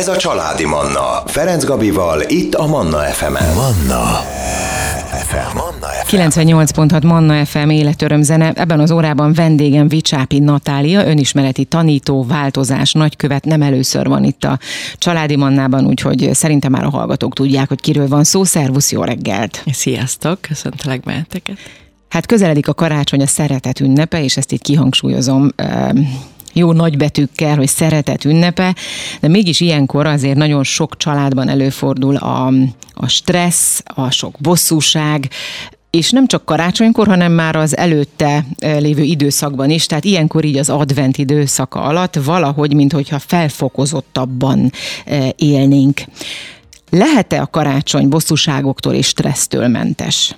Ez a Családi Manna. Ferenc Gabival, itt a Manna FM-en. Manna FM. Manna FM. 98.6 Manna FM életöröm zene. Ebben az órában vendégem Vicsápi Natália, önismereti tanító, változás, nagykövet. Nem először van itt a Családi Mannában, úgyhogy szerintem már a hallgatók tudják, hogy kiről van szó. Szervusz, jó reggelt! Sziasztok, köszöntelek benneteket! Hát közeledik a karácsony, a szeretet ünnepe, és ezt itt kihangsúlyozom jó nagybetűkkel, hogy szeretet ünnepe, de mégis ilyenkor azért nagyon sok családban előfordul a, a stressz, a sok bosszúság, és nem csak karácsonykor, hanem már az előtte lévő időszakban is, tehát ilyenkor így az advent időszaka alatt valahogy, mintha felfokozottabban élnénk. Lehet-e a karácsony bosszúságoktól és stressztől mentes?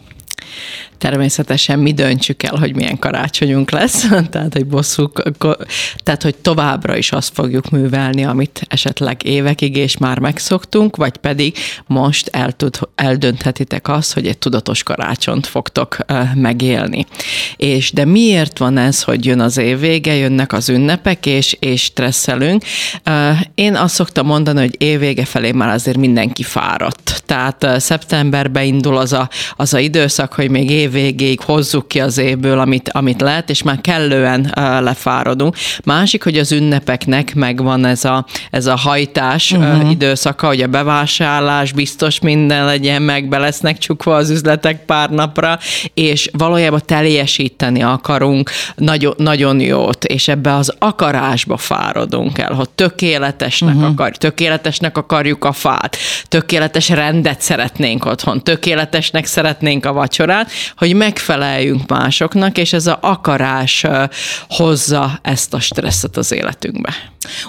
Természetesen mi döntsük el, hogy milyen karácsonyunk lesz, tehát hogy bosszúk, tehát hogy továbbra is azt fogjuk művelni, amit esetleg évekig és már megszoktunk, vagy pedig most el tud, eldönthetitek azt, hogy egy tudatos karácsont fogtok megélni. És de miért van ez, hogy jön az év vége, jönnek az ünnepek, és, és stresszelünk? Én azt szoktam mondani, hogy évvége felé már azért mindenki fáradt. Tehát szeptemberbe indul az a, az a időszak, hogy még év végéig hozzuk ki az évből, amit, amit lehet, és már kellően uh, lefáradunk. Másik, hogy az ünnepeknek megvan ez a, ez a hajtás uh-huh. uh, időszaka, hogy a bevásárlás biztos minden legyen meg, be lesznek csukva az üzletek pár napra, és valójában teljesíteni akarunk nagyon, nagyon jót, és ebbe az akarásba fáradunk el, hogy tökéletesnek, uh-huh. akar, tökéletesnek akarjuk a fát, tökéletes rendet szeretnénk otthon, tökéletesnek szeretnénk a vacsorát, hogy megfeleljünk másoknak, és ez a akarás hozza ezt a stresszet az életünkbe.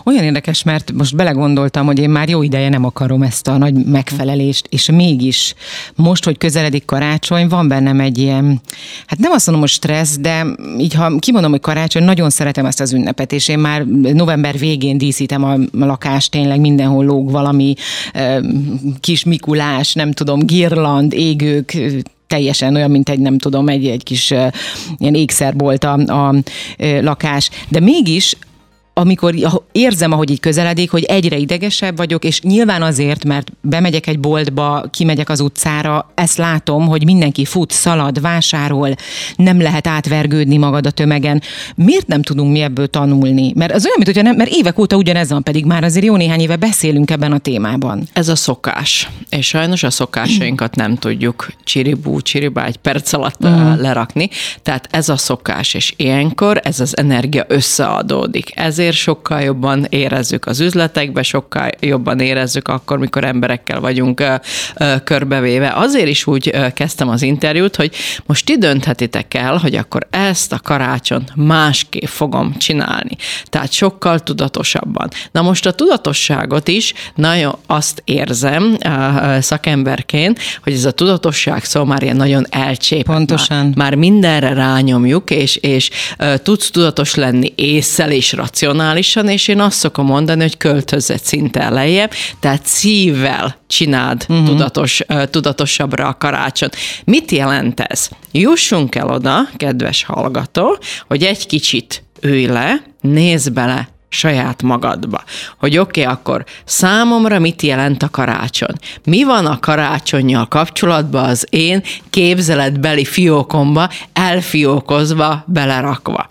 Olyan érdekes, mert most belegondoltam, hogy én már jó ideje nem akarom ezt a nagy megfelelést, és mégis most, hogy közeledik karácsony, van bennem egy ilyen, hát nem azt mondom, hogy stressz, de így ha kimondom, hogy karácsony, nagyon szeretem ezt az ünnepet, és én már november végén díszítem a lakást, tényleg mindenhol lóg valami kis Mikulás, nem tudom, girland, égők, teljesen olyan, mint egy, nem tudom, egy, egy kis ilyen ékszerbolt a, a lakás. De mégis amikor érzem, ahogy így közeledik, hogy egyre idegesebb vagyok, és nyilván azért, mert bemegyek egy boltba, kimegyek az utcára, ezt látom, hogy mindenki fut, szalad, vásárol, nem lehet átvergődni magad a tömegen. Miért nem tudunk mi ebből tanulni? Mert az olyan, mint nem, mert évek óta ugyanez van, pedig már azért jó néhány éve beszélünk ebben a témában. Ez a szokás, és sajnos a szokásainkat nem tudjuk csiribú, csiribá egy perc alatt uh-huh. lerakni, tehát ez a szokás, és ilyenkor ez az energia összeadódik. Ezért azért sokkal jobban érezzük az üzletekbe, sokkal jobban érezzük akkor, mikor emberekkel vagyunk körbevéve. Azért is úgy kezdtem az interjút, hogy most ti dönthetitek el, hogy akkor ezt a karácsony másképp fogom csinálni. Tehát sokkal tudatosabban. Na most a tudatosságot is nagyon azt érzem szakemberként, hogy ez a tudatosság szó már ilyen nagyon elcsépett. Pontosan. Már, már mindenre rányomjuk, és, és tudsz tudatos lenni észszel és racionálisan, racionálisan, és én azt szokom mondani, hogy költözz szinte lejjebb, tehát szívvel csináld uh-huh. tudatos, tudatosabbra a karácsony. Mit jelent ez? Jussunk el oda, kedves hallgató, hogy egy kicsit ülj le, nézz bele saját magadba. Hogy oké, okay, akkor számomra mit jelent a karácsony? Mi van a karácsonyjal kapcsolatban az én képzeletbeli fiókomba, elfiókozva, belerakva?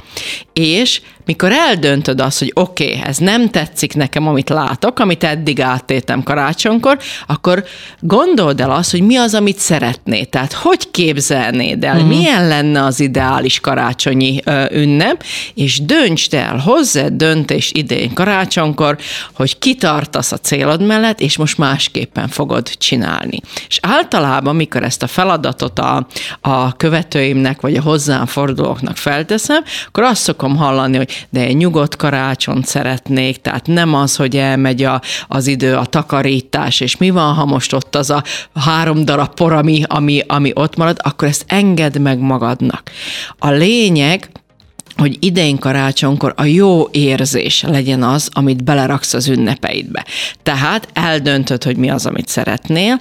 És mikor eldöntöd azt, hogy oké, okay, ez nem tetszik nekem, amit látok, amit eddig áttétem karácsonykor, akkor gondold el azt, hogy mi az, amit szeretnéd. Tehát hogy képzelnéd el, uh-huh. milyen lenne az ideális karácsonyi ö, ünnep, és döntsd el, hozzá döntés idén karácsonykor, hogy kitartasz a célod mellett, és most másképpen fogod csinálni. És általában, mikor ezt a feladatot a, a követőimnek, vagy a hozzám fordulóknak felteszem, akkor azt szokom hallani, hogy de egy nyugodt karácsont szeretnék, tehát nem az, hogy elmegy a, az idő, a takarítás, és mi van, ha most ott az a három darab por, ami, ami, ami ott marad, akkor ezt engedd meg magadnak. A lényeg, hogy idén karácsonykor a jó érzés legyen az, amit beleraksz az ünnepeidbe. Tehát eldöntöd, hogy mi az, amit szeretnél,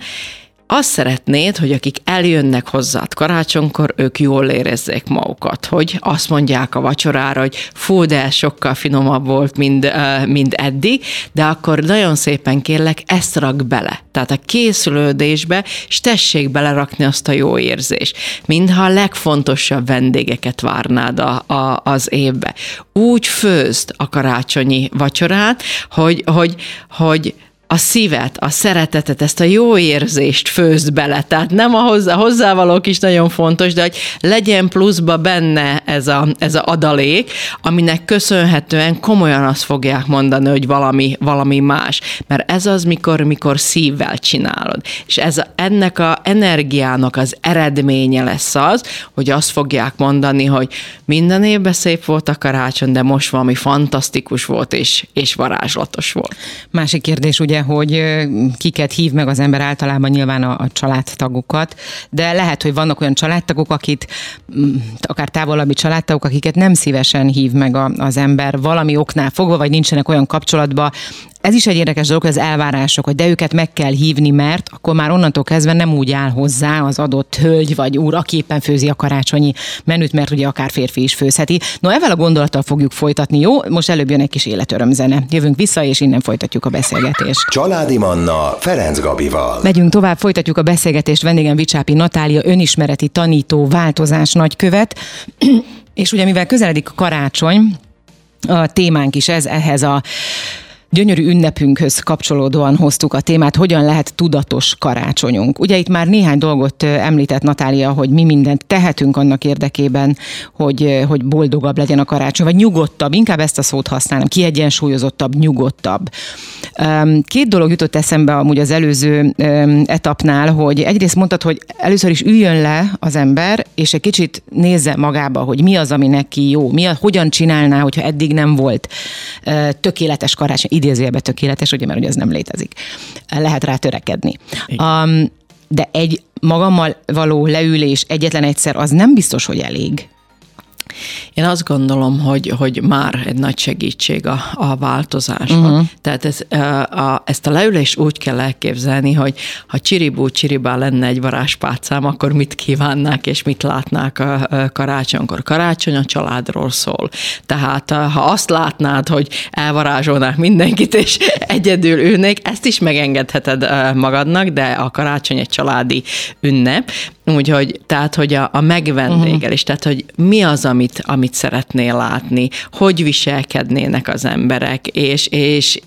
azt szeretnéd, hogy akik eljönnek hozzád karácsonykor, ők jól érezzék magukat, hogy azt mondják a vacsorára, hogy fú, de sokkal finomabb volt, mint, mint eddig, de akkor nagyon szépen kérlek, ezt rak bele. Tehát a készülődésbe, és tessék belerakni azt a jó érzést. Mintha a legfontosabb vendégeket várnád a, a, az évbe. Úgy főzd a karácsonyi vacsorát, hogy, hogy, hogy a szívet, a szeretetet, ezt a jó érzést főzd bele. Tehát nem a hozzá, hozzávalók is nagyon fontos, de hogy legyen pluszba benne ez a, ez a adalék, aminek köszönhetően komolyan azt fogják mondani, hogy valami, valami más. Mert ez az, mikor, mikor szívvel csinálod. És ez a, ennek a energiának az eredménye lesz az, hogy azt fogják mondani, hogy minden évben szép volt a karácsony, de most valami fantasztikus volt és, és varázslatos volt. Másik kérdés ugye, hogy kiket hív meg az ember általában nyilván a, a családtagokat, de lehet, hogy vannak olyan családtagok, akit mm, akár távolabbi családtagok, akiket nem szívesen hív meg a, az ember valami oknál fogva, vagy nincsenek olyan kapcsolatban, ez is egy érdekes dolog, az elvárások, hogy de őket meg kell hívni, mert akkor már onnantól kezdve nem úgy áll hozzá az adott hölgy vagy úr, aki éppen főzi a karácsonyi menüt, mert ugye akár férfi is főzheti. No, ezzel a gondolattal fogjuk folytatni, jó? Most előbb jön egy kis életörömzene. Jövünk vissza, és innen folytatjuk a beszélgetést. Családi Manna Ferenc Gabival. Megyünk tovább, folytatjuk a beszélgetést. Vendégem Vicsápi Natália, önismereti tanító, változás nagykövet. és ugye mivel közeledik a karácsony, a témánk is ez, ehhez a gyönyörű ünnepünkhöz kapcsolódóan hoztuk a témát, hogyan lehet tudatos karácsonyunk. Ugye itt már néhány dolgot említett Natália, hogy mi mindent tehetünk annak érdekében, hogy, hogy boldogabb legyen a karácsony, vagy nyugodtabb, inkább ezt a szót használom, kiegyensúlyozottabb, nyugodtabb. Két dolog jutott eszembe amúgy az előző etapnál, hogy egyrészt mondtad, hogy először is üljön le az ember, és egy kicsit nézze magába, hogy mi az, ami neki jó, mi a, hogyan csinálná, hogyha eddig nem volt tökéletes karácsony idézőjelbe tökéletes, ugye, mert ugye ez nem létezik. Lehet rá törekedni. Um, de egy magammal való leülés egyetlen egyszer az nem biztos, hogy elég. Én azt gondolom, hogy, hogy már egy nagy segítség a, a változás. Uh-huh. Tehát ez, a, ezt a leülést úgy kell elképzelni, hogy ha csiribú csiribá lenne egy varázspálcám, akkor mit kívánnák és mit látnák a karácsonykor. Karácsony a családról szól. Tehát ha azt látnád, hogy elvarázsolnák mindenkit, és egyedül ülnék, ezt is megengedheted magadnak, de a karácsony egy családi ünnep. Úgyhogy, tehát, hogy a, a megvendégelés, uh-huh. tehát, hogy mi az, amit, amit szeretnél látni, hogy viselkednének az emberek, és, és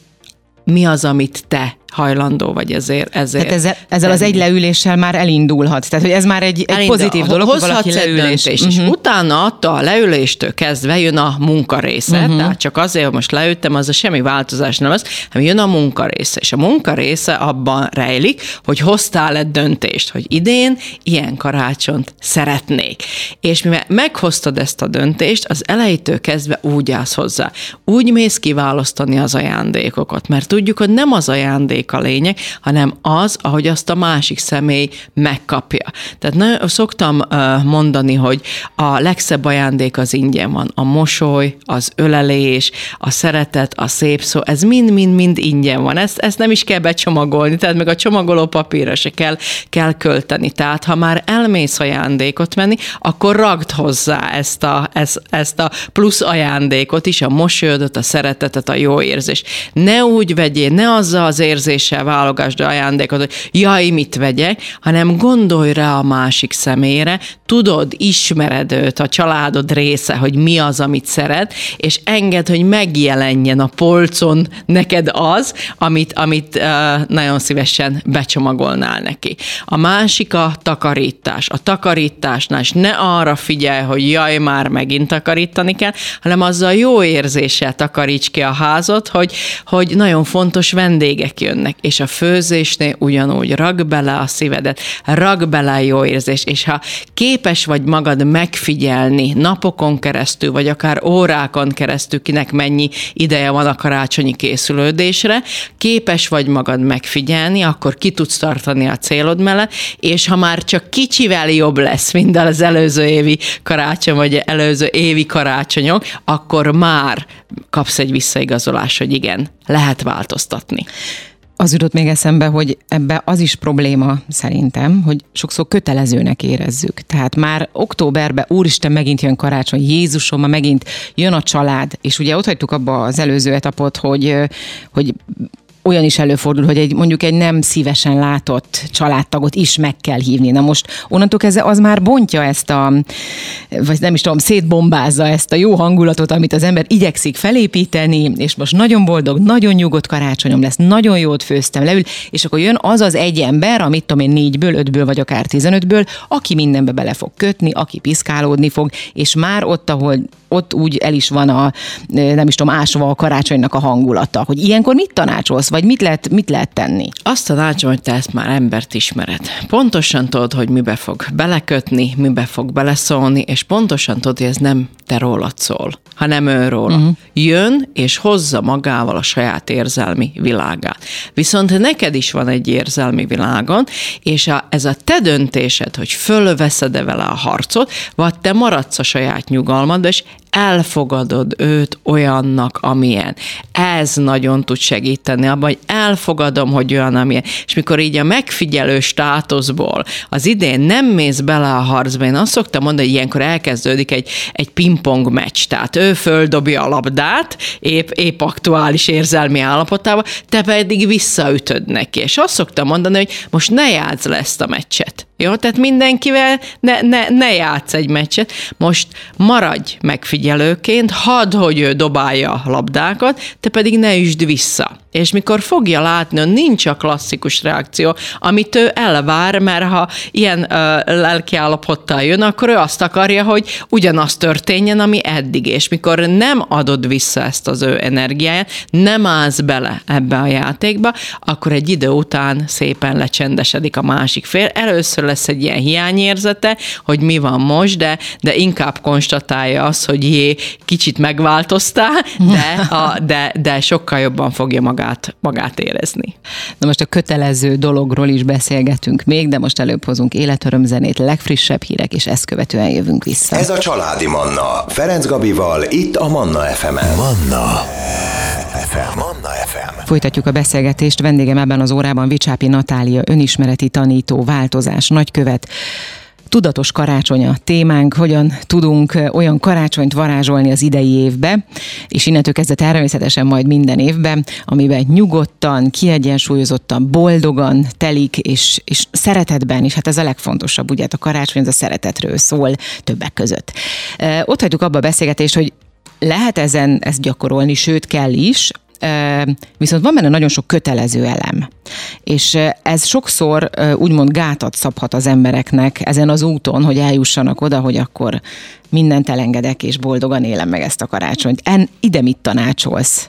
mi az, amit te hajlandó vagy ezért. ezért Tehát ezzel, ezzel az egy leüléssel már elindulhat. Tehát, hogy ez már egy, egy pozitív dolog, hogy valaki leülés. És, uh-huh. és utána attól a leüléstől kezdve jön a munkarésze. Uh-huh. Tehát csak azért, hogy most leültem, az a semmi változás nem az, hanem jön a munkarésze. És a munkarésze abban rejlik, hogy hoztál egy döntést, hogy idén ilyen karácsont szeretnék. És mivel meghoztad ezt a döntést, az elejétől kezdve úgy állsz hozzá. Úgy mész kiválasztani az ajándékokat, mert tudjuk, hogy nem az ajándék a lényeg, hanem az, ahogy azt a másik személy megkapja. Tehát nagyon szoktam mondani, hogy a legszebb ajándék az ingyen van. A mosoly, az ölelés, a szeretet, a szép szó, ez mind-mind-mind ingyen van. Ezt, ezt nem is kell becsomagolni, tehát meg a csomagoló papírra se kell, kell költeni. Tehát ha már elmész ajándékot menni, akkor ragd hozzá ezt a, ezt, ezt a plusz ajándékot is, a mosolyodat, a szeretetet, a jó érzést. Ne úgy vegyél, ne azzal az érzés érzéssel válogasd ajándékot, hogy jaj, mit vegyek, hanem gondolj rá a másik személyre, tudod, ismered őt, a családod része, hogy mi az, amit szeret, és enged, hogy megjelenjen a polcon neked az, amit, amit uh, nagyon szívesen becsomagolnál neki. A másik a takarítás. A takarításnál is ne arra figyelj, hogy jaj, már megint takarítani kell, hanem azzal jó érzéssel takaríts ki a házat, hogy, hogy nagyon fontos vendégek jönnek jönnek, és a főzésnél ugyanúgy rak bele a szívedet, rak bele a jó érzés, és ha képes vagy magad megfigyelni napokon keresztül, vagy akár órákon keresztül, kinek mennyi ideje van a karácsonyi készülődésre, képes vagy magad megfigyelni, akkor ki tudsz tartani a célod mellett, és ha már csak kicsivel jobb lesz, mint az előző évi karácsony, vagy előző évi karácsonyok, akkor már kapsz egy visszaigazolást, hogy igen, lehet változtatni. Az jutott még eszembe, hogy ebbe az is probléma szerintem, hogy sokszor kötelezőnek érezzük. Tehát már októberben, úristen, megint jön karácsony, Jézusom, ma megint jön a család, és ugye ott hagytuk abba az előző etapot, hogy, hogy olyan is előfordul, hogy egy, mondjuk egy nem szívesen látott családtagot is meg kell hívni. Na most onnantól kezdve az már bontja ezt a, vagy nem is tudom, szétbombázza ezt a jó hangulatot, amit az ember igyekszik felépíteni, és most nagyon boldog, nagyon nyugodt karácsonyom lesz, nagyon jót főztem, leül, és akkor jön az az egy ember, amit tudom én négyből, ötből vagy akár tizenötből, aki mindenbe bele fog kötni, aki piszkálódni fog, és már ott, ahol ott úgy el is van a, nem is tudom, ásva a karácsonynak a hangulata, hogy ilyenkor mit tanácsolsz, vagy mit lehet, mit lehet tenni? Azt tanácsolom, hogy te ezt már embert ismered. Pontosan tudod, hogy mibe fog belekötni, mibe fog beleszólni, és pontosan tudod, hogy ez nem te rólad szól, hanem ő róla. Uh-huh. Jön és hozza magával a saját érzelmi világát. Viszont neked is van egy érzelmi világon, és a, ez a te döntésed, hogy fölveszed-e vele a harcot, vagy te maradsz a saját nyugalmad, és elfogadod őt olyannak, amilyen. Ez nagyon tud segíteni abban, hogy elfogadom, hogy olyan, amilyen. És mikor így a megfigyelő státuszból az idén nem mész bele a harcba, én azt szoktam mondani, hogy ilyenkor elkezdődik egy, egy pingpong meccs, tehát ő földobja a labdát, épp, épp aktuális érzelmi állapotában, te pedig visszaütöd neki. És azt szoktam mondani, hogy most ne játsz le ezt a meccset. Jó, tehát mindenkivel ne, ne, ne játsz egy meccset. Most maradj megfigyelőként, hadd, hogy ő dobálja a labdákat, te pedig ne üsd vissza és mikor fogja látni, hogy nincs a klasszikus reakció, amit ő elvár, mert ha ilyen uh, lelkiállapottal jön, akkor ő azt akarja, hogy ugyanaz történjen, ami eddig, és mikor nem adod vissza ezt az ő energiáját, nem állsz bele ebbe a játékba, akkor egy idő után szépen lecsendesedik a másik fél. Először lesz egy ilyen hiányérzete, hogy mi van most, de, de inkább konstatálja azt, hogy jé, kicsit megváltoztál, de, a, de, de sokkal jobban fogja magát magát, magát érezni. Na most a kötelező dologról is beszélgetünk még, de most előbb hozunk életörömzenét, legfrissebb hírek, és ezt követően jövünk vissza. Ez a Családi Manna. Ferenc Gabival, itt a Manna FM-en. Manna FM. Manna FM. Folytatjuk a beszélgetést. Vendégem ebben az órában Vicsápi Natália, önismereti tanító, változás, nagykövet tudatos karácsony a témánk, hogyan tudunk olyan karácsonyt varázsolni az idei évbe, és innentől kezdve természetesen majd minden évben, amiben nyugodtan, kiegyensúlyozottan, boldogan telik, és, és szeretetben, és hát ez a legfontosabb, ugye hát a karácsony az a szeretetről szól többek között. Ott hagyjuk abba a beszélgetést, hogy lehet ezen ezt gyakorolni, sőt kell is, viszont van benne nagyon sok kötelező elem. És ez sokszor úgymond gátat szabhat az embereknek ezen az úton, hogy eljussanak oda, hogy akkor mindent elengedek, és boldogan élem meg ezt a karácsonyt. En, ide mit tanácsolsz?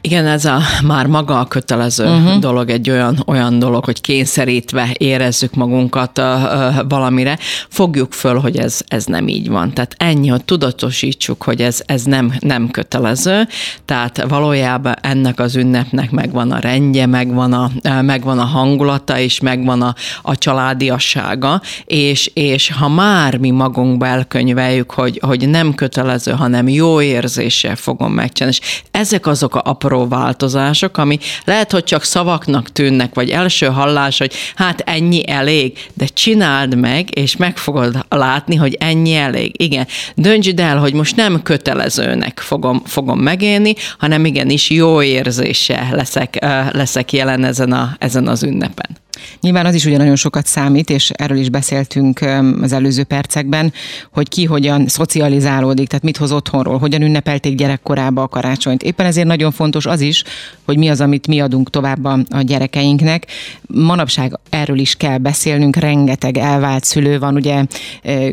Igen, ez a már maga a kötelező uh-huh. dolog, egy olyan, olyan dolog, hogy kényszerítve érezzük magunkat uh, uh, valamire. Fogjuk föl, hogy ez, ez nem így van. Tehát ennyi, hogy tudatosítsuk, hogy ez, ez nem, nem kötelező. Tehát valójában ennek az ünnepnek megvan a rendje, megvan a, uh, megvan a hangulata, és megvan a, a családiassága, és, és ha már mi magunkba elkönyveljük, hogy, hogy nem kötelező, hanem jó érzéssel fogom megcsinálni, és ezek az azok a apró változások, ami lehet, hogy csak szavaknak tűnnek, vagy első hallás, hogy hát ennyi elég, de csináld meg, és meg fogod látni, hogy ennyi elég. Igen, döntsd el, hogy most nem kötelezőnek fogom, fogom megélni, hanem igenis jó érzése leszek, leszek jelen ezen, a, ezen az ünnepen. Nyilván az is ugye nagyon sokat számít, és erről is beszéltünk az előző percekben, hogy ki hogyan szocializálódik, tehát mit hoz otthonról, hogyan ünnepelték gyerekkorába a karácsonyt. Éppen ezért nagyon fontos az is, hogy mi az, amit mi adunk tovább a gyerekeinknek. Manapság erről is kell beszélnünk, rengeteg elvált szülő van, ugye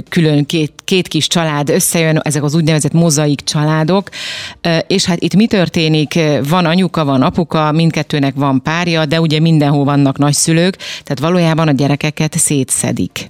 külön két, két kis család összejön, ezek az úgynevezett mozaik családok, és hát itt mi történik? Van anyuka, van apuka, mindkettőnek van párja, de ugye mindenhol vannak nagyszülők, tehát valójában a gyerekeket szétszedik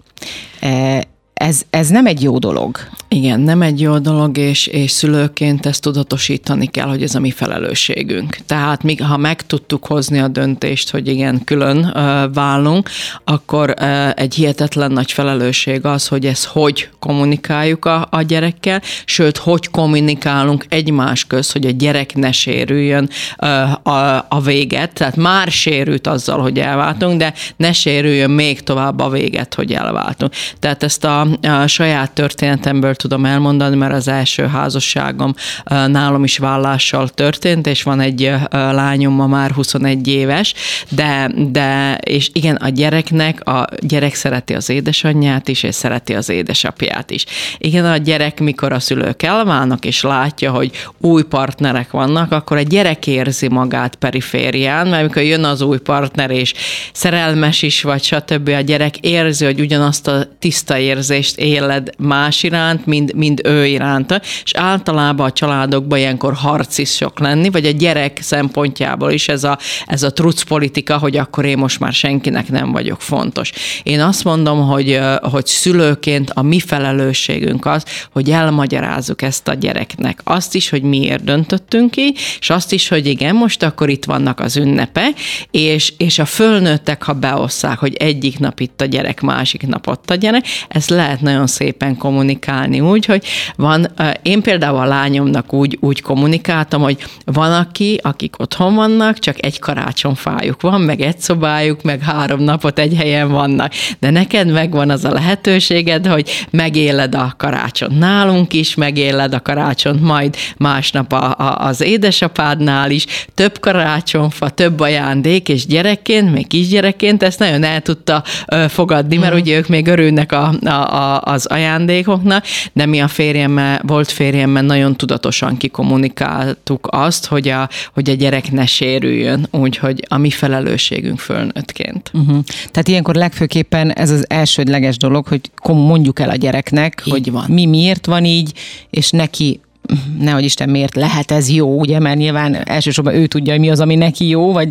ez, ez nem egy jó dolog. Igen, nem egy jó dolog, és, és szülőként ezt tudatosítani kell, hogy ez a mi felelősségünk. Tehát mi, ha meg tudtuk hozni a döntést, hogy igen, külön uh, válunk, akkor uh, egy hihetetlen nagy felelősség az, hogy ezt hogy kommunikáljuk a, a gyerekkel, sőt, hogy kommunikálunk egymás köz, hogy a gyerek ne sérüljön uh, a, a véget. Tehát már sérült azzal, hogy elváltunk, de ne sérüljön még tovább a véget, hogy elváltunk. Tehát ezt a, a saját történetemből tudom elmondani, mert az első házasságom nálam is vállással történt, és van egy lányom ma már 21 éves, de, de és igen, a gyereknek, a gyerek szereti az édesanyját is, és szereti az édesapját is. Igen, a gyerek, mikor a szülők elválnak, és látja, hogy új partnerek vannak, akkor a gyerek érzi magát periférián, mert amikor jön az új partner, és szerelmes is, vagy stb. a gyerek érzi, hogy ugyanazt a tiszta érzést éled más iránt, mind, mind ő iránta, és általában a családokban ilyenkor harc is sok lenni, vagy a gyerek szempontjából is ez a, ez a truc politika, hogy akkor én most már senkinek nem vagyok fontos. Én azt mondom, hogy, hogy szülőként a mi felelősségünk az, hogy elmagyarázzuk ezt a gyereknek. Azt is, hogy miért döntöttünk ki, és azt is, hogy igen, most akkor itt vannak az ünnepe, és, és a fölnőttek, ha beosszák, hogy egyik nap itt a gyerek, másik nap ott a gyerek, ezt lehet nagyon szépen kommunikálni úgy, hogy van, én például a lányomnak úgy, úgy kommunikáltam, hogy van aki, akik otthon vannak, csak egy karácsonyfájuk van, meg egy szobájuk, meg három napot egy helyen vannak. De neked megvan az a lehetőséged, hogy megéled a karácsony nálunk is, megéled a karácsont majd másnap a, a, az édesapádnál is, több karácsonyfa, több ajándék, és gyerekként, még kisgyerekként ezt nagyon el tudta fogadni, mert mm. ugye ők még örülnek a, a, a, az ajándékoknak, de mi a férjemmel, volt férjemmel nagyon tudatosan kikommunikáltuk azt, hogy a, hogy a gyerek ne sérüljön, úgyhogy a mi felelősségünk fölnőttként. Uh-huh. Tehát ilyenkor legfőképpen ez az elsődleges dolog, hogy mondjuk el a gyereknek, így hogy van. mi miért van így, és neki nehogy Isten miért lehet ez jó, ugye, mert nyilván elsősorban ő tudja, hogy mi az, ami neki jó, vagy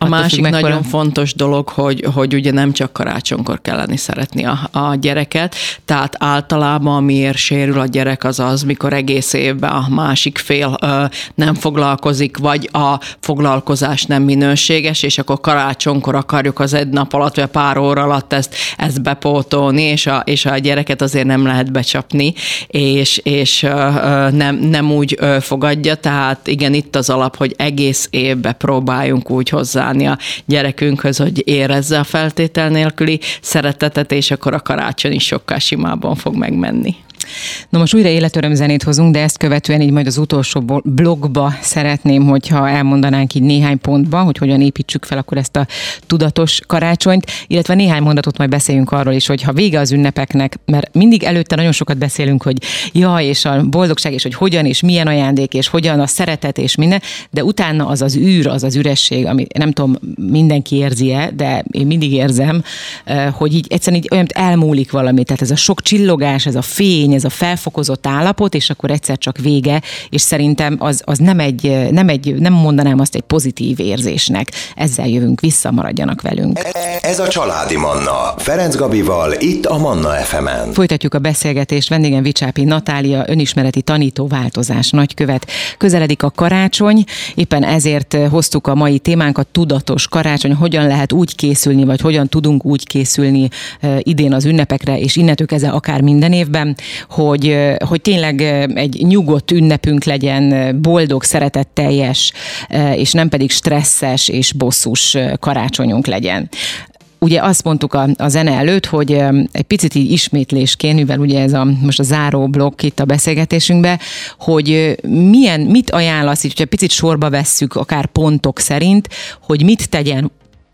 a másik mekkora... nagyon fontos dolog, hogy, hogy ugye nem csak karácsonykor kelleni szeretni a, a gyereket, tehát általában amiért sérül a gyerek az az, mikor egész évben a másik fél ö, nem foglalkozik, vagy a foglalkozás nem minőséges, és akkor karácsonykor akarjuk az egy nap alatt, vagy pár óra alatt ezt, ezt bepótolni, és a, és a gyereket azért nem lehet becsapni, és, és ö, ö, nem, nem úgy ö, fogadja, tehát igen, itt az alap, hogy egész évben próbáljunk úgy hozzá állni a gyerekünkhöz, hogy érezze a feltétel nélküli szeretetet, és akkor a karácsony is sokkal simábban fog megmenni. Na most újra életöröm zenét hozunk, de ezt követően így majd az utolsó blogba szeretném, hogyha elmondanánk így néhány pontba, hogy hogyan építsük fel akkor ezt a tudatos karácsonyt, illetve néhány mondatot majd beszéljünk arról is, hogy ha vége az ünnepeknek, mert mindig előtte nagyon sokat beszélünk, hogy ja, és a boldogság, és hogy hogyan, és milyen ajándék, és hogyan a szeretet, és minden, de utána az az űr, az az üresség, ami nem tudom, mindenki érzi-e, de én mindig érzem, eh, hogy így egyszerűen így olyan elmúlik valami, tehát ez a sok csillogás, ez a fény, ez a felfokozott állapot, és akkor egyszer csak vége, és szerintem az, az nem, egy, nem egy, nem mondanám azt egy pozitív érzésnek. Ezzel jövünk vissza, maradjanak velünk. Ez a Családi Manna. Ferenc Gabival, itt a Manna FM-en. Folytatjuk a beszélgetést. Vendégem Vicsápi Natália, önismereti tanító változás nagykövet. Közeledik a karácsony, éppen ezért hoztuk a mai témánkat, tudatos karácsony, hogyan lehet úgy készülni, vagy hogyan tudunk úgy készülni idén az ünnepekre, és innentől kezdve akár minden évben, hogy, hogy tényleg egy nyugodt ünnepünk legyen, boldog, szeretetteljes, és nem pedig stresszes és bosszus karácsonyunk legyen. Ugye azt mondtuk a, a zene előtt, hogy egy picit így ismétlésként, mivel ugye ez a most a záró blokk itt a beszélgetésünkben, hogy milyen, mit ajánlasz, hogyha picit sorba vesszük, akár pontok szerint, hogy mit tegyen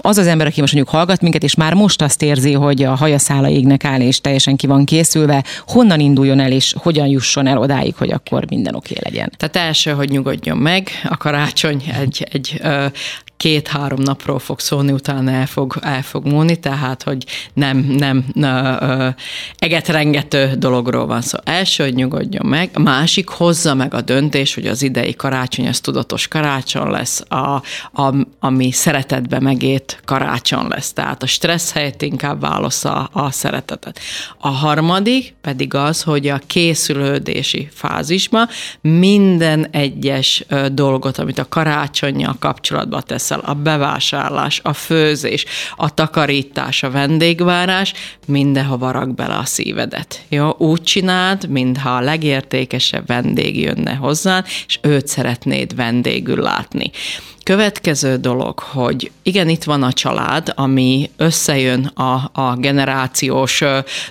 az az ember, aki most mondjuk hallgat minket, és már most azt érzi, hogy a hajaszála égnek áll, és teljesen ki van készülve, honnan induljon el, és hogyan jusson el odáig, hogy akkor minden oké okay legyen? Tehát első, hogy nyugodjon meg, a karácsony egy, egy ö, két-három napról fog szólni, utána el fog, el fog múlni, tehát, hogy nem, nem na, ö, egetrengető dologról van szó. Első, hogy nyugodjon meg, a másik hozza meg a döntés, hogy az idei karácsony, az tudatos karácsony lesz, a, a, ami szeretetbe megét karácsony lesz. Tehát a stressz helyett inkább válasz a, a szeretetet. A harmadik pedig az, hogy a készülődési fázisban minden egyes dolgot, amit a karácsonyjal kapcsolatban teszel, a bevásárlás, a főzés, a takarítás, a vendégvárás, mindenhova rak bele a szívedet. Jó? Úgy csináld, mintha a legértékesebb vendég jönne hozzá, és őt szeretnéd vendégül látni. Következő dolog, hogy igen, itt van a család, ami összejön a, a generációs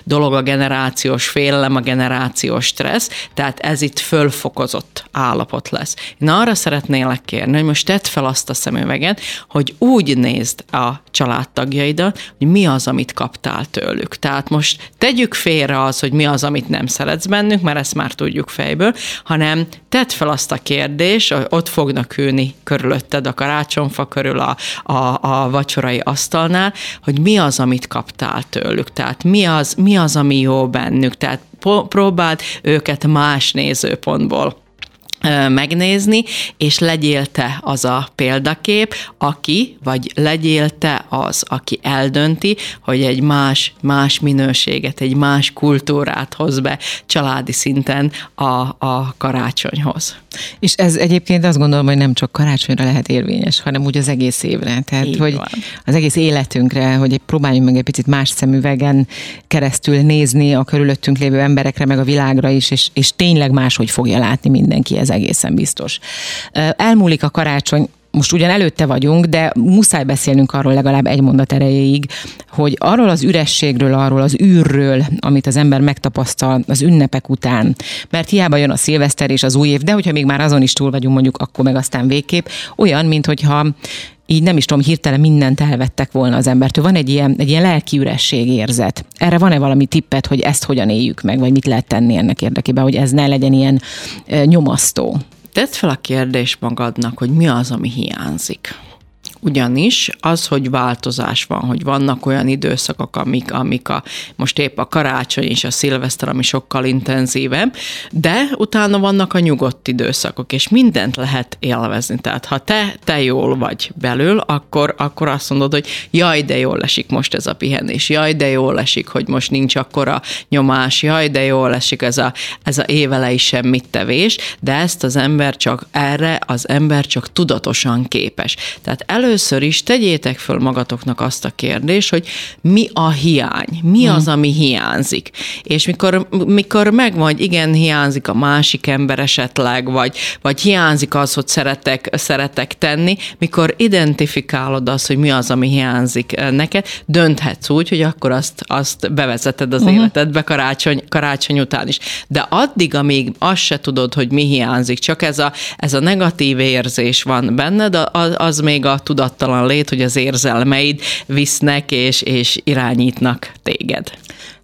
dolog, a generációs félelem, a generációs stressz, tehát ez itt fölfokozott állapot lesz. Én arra szeretnélek kérni, hogy most tedd fel azt a szemüveget, hogy úgy nézd a családtagjaidat, hogy mi az, amit kaptál tőlük. Tehát most tegyük félre az, hogy mi az, amit nem szeretsz bennük, mert ezt már tudjuk fejből, hanem tedd fel azt a kérdést, hogy ott fognak ülni körülötted a karácsonyfa körül a, a, a vacsorai asztalnál, hogy mi az, amit kaptál tőlük, tehát mi az, mi az ami jó bennük, tehát próbáld őket más nézőpontból megnézni, és legyél te az a példakép, aki, vagy legyél te az, aki eldönti, hogy egy más, más minőséget, egy más kultúrát hoz be családi szinten a, a karácsonyhoz. És ez egyébként azt gondolom, hogy nem csak karácsonyra lehet érvényes, hanem úgy az egész évre. Tehát, Így hogy van. az egész életünkre, hogy próbáljunk meg egy picit más szemüvegen keresztül nézni a körülöttünk lévő emberekre, meg a világra is, és, és tényleg máshogy fogja látni mindenki ez egészen biztos. Elmúlik a karácsony, most ugyan előtte vagyunk, de muszáj beszélnünk arról legalább egy mondat erejéig, hogy arról az ürességről, arról az űrről, amit az ember megtapasztal az ünnepek után, mert hiába jön a szilveszter és az új év, de hogyha még már azon is túl vagyunk mondjuk, akkor meg aztán végképp, olyan, mint hogyha így nem is tudom, hirtelen mindent elvettek volna az embertől. Van egy ilyen, egy ilyen lelki üresség érzet. Erre van-e valami tippet, hogy ezt hogyan éljük meg, vagy mit lehet tenni ennek érdekében, hogy ez ne legyen ilyen nyomasztó? Tedd fel a kérdést magadnak, hogy mi az, ami hiányzik. Ugyanis az, hogy változás van, hogy vannak olyan időszakok, amik, amik a, most épp a karácsony és a szilveszter, ami sokkal intenzívebb, de utána vannak a nyugodt időszakok, és mindent lehet élvezni. Tehát ha te, te jól vagy belül, akkor, akkor azt mondod, hogy jaj, de jól esik most ez a pihenés, jaj, de jól esik, hogy most nincs akkora nyomás, jaj, de jól esik ez a, ez a évelei semmit tevés, de ezt az ember csak erre, az ember csak tudatosan képes. Tehát elő először is tegyétek föl magatoknak azt a kérdést, hogy mi a hiány, mi hmm. az, ami hiányzik. És mikor, mikor megvan, hogy igen, hiányzik a másik ember esetleg, vagy, vagy hiányzik az, hogy szeretek, szeretek tenni, mikor identifikálod azt, hogy mi az, ami hiányzik eh, neked, dönthetsz úgy, hogy akkor azt, azt bevezeted az uh-huh. életedbe karácsony, karácsony után is. De addig, amíg azt se tudod, hogy mi hiányzik, csak ez a, ez a negatív érzés van benned, az, az még a tudattalan lét, hogy az érzelmeid visznek és, és irányítnak téged.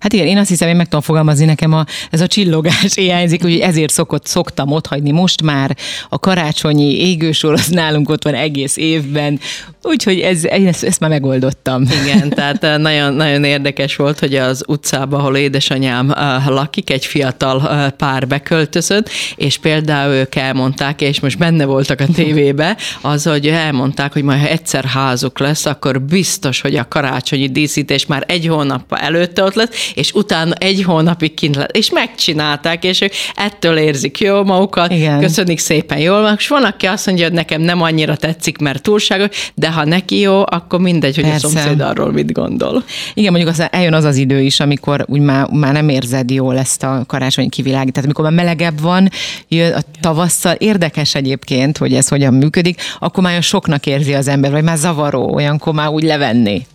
Hát igen, én azt hiszem, én meg tudom fogalmazni, nekem a, ez a csillogás hiányzik, úgyhogy ezért szokott, szoktam otthagyni. Most már a karácsonyi égősor az nálunk ott van egész évben, úgyhogy ez, ezt, ezt már megoldottam. Igen, tehát eh, nagyon, nagyon érdekes volt, hogy az utcában, ahol édesanyám eh, lakik, egy fiatal eh, pár beköltözött, és például ők elmondták, és most benne voltak a tévébe, az, hogy elmondták, hogy majd ha egyszer házuk lesz, akkor biztos, hogy a karácsonyi díszítés már egy hónap előtte ott lesz, és utána egy hónapig kint lett, és megcsinálták, és ők ettől érzik jó magukat, Igen. köszönik szépen jól van, és van, aki azt mondja, hogy nekem nem annyira tetszik, mert túlságos, de ha neki jó, akkor mindegy, hogy Persze. a szomszéd arról mit gondol. Igen, mondjuk az, eljön az az idő is, amikor úgy már, már nem érzed jól ezt a karácsony kivilágítást, tehát amikor már melegebb van, jön a tavasszal, érdekes egyébként, hogy ez hogyan működik, akkor már soknak érzi az ember, vagy már zavaró, olyankor már úgy levenni.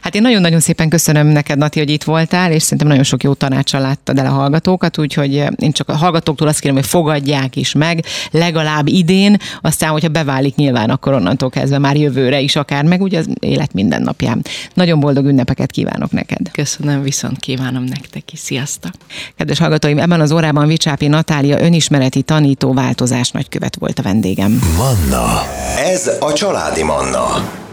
Hát én nagyon-nagyon szépen köszönöm neked, Nati, hogy itt voltál, és szerintem nagyon sok jó tanácsal láttad el a hallgatókat, úgyhogy én csak a hallgatóktól azt kérem, hogy fogadják is meg, legalább idén, aztán, hogyha beválik nyilván, akkor onnantól kezdve már jövőre is akár, meg ugye az élet minden napján. Nagyon boldog ünnepeket kívánok neked. Köszönöm, viszont kívánom nektek is. Sziasztok! Kedves hallgatóim, ebben az órában Vicsápi Natália önismereti tanító változás nagykövet volt a vendégem. Manna. Ez a családi Manna.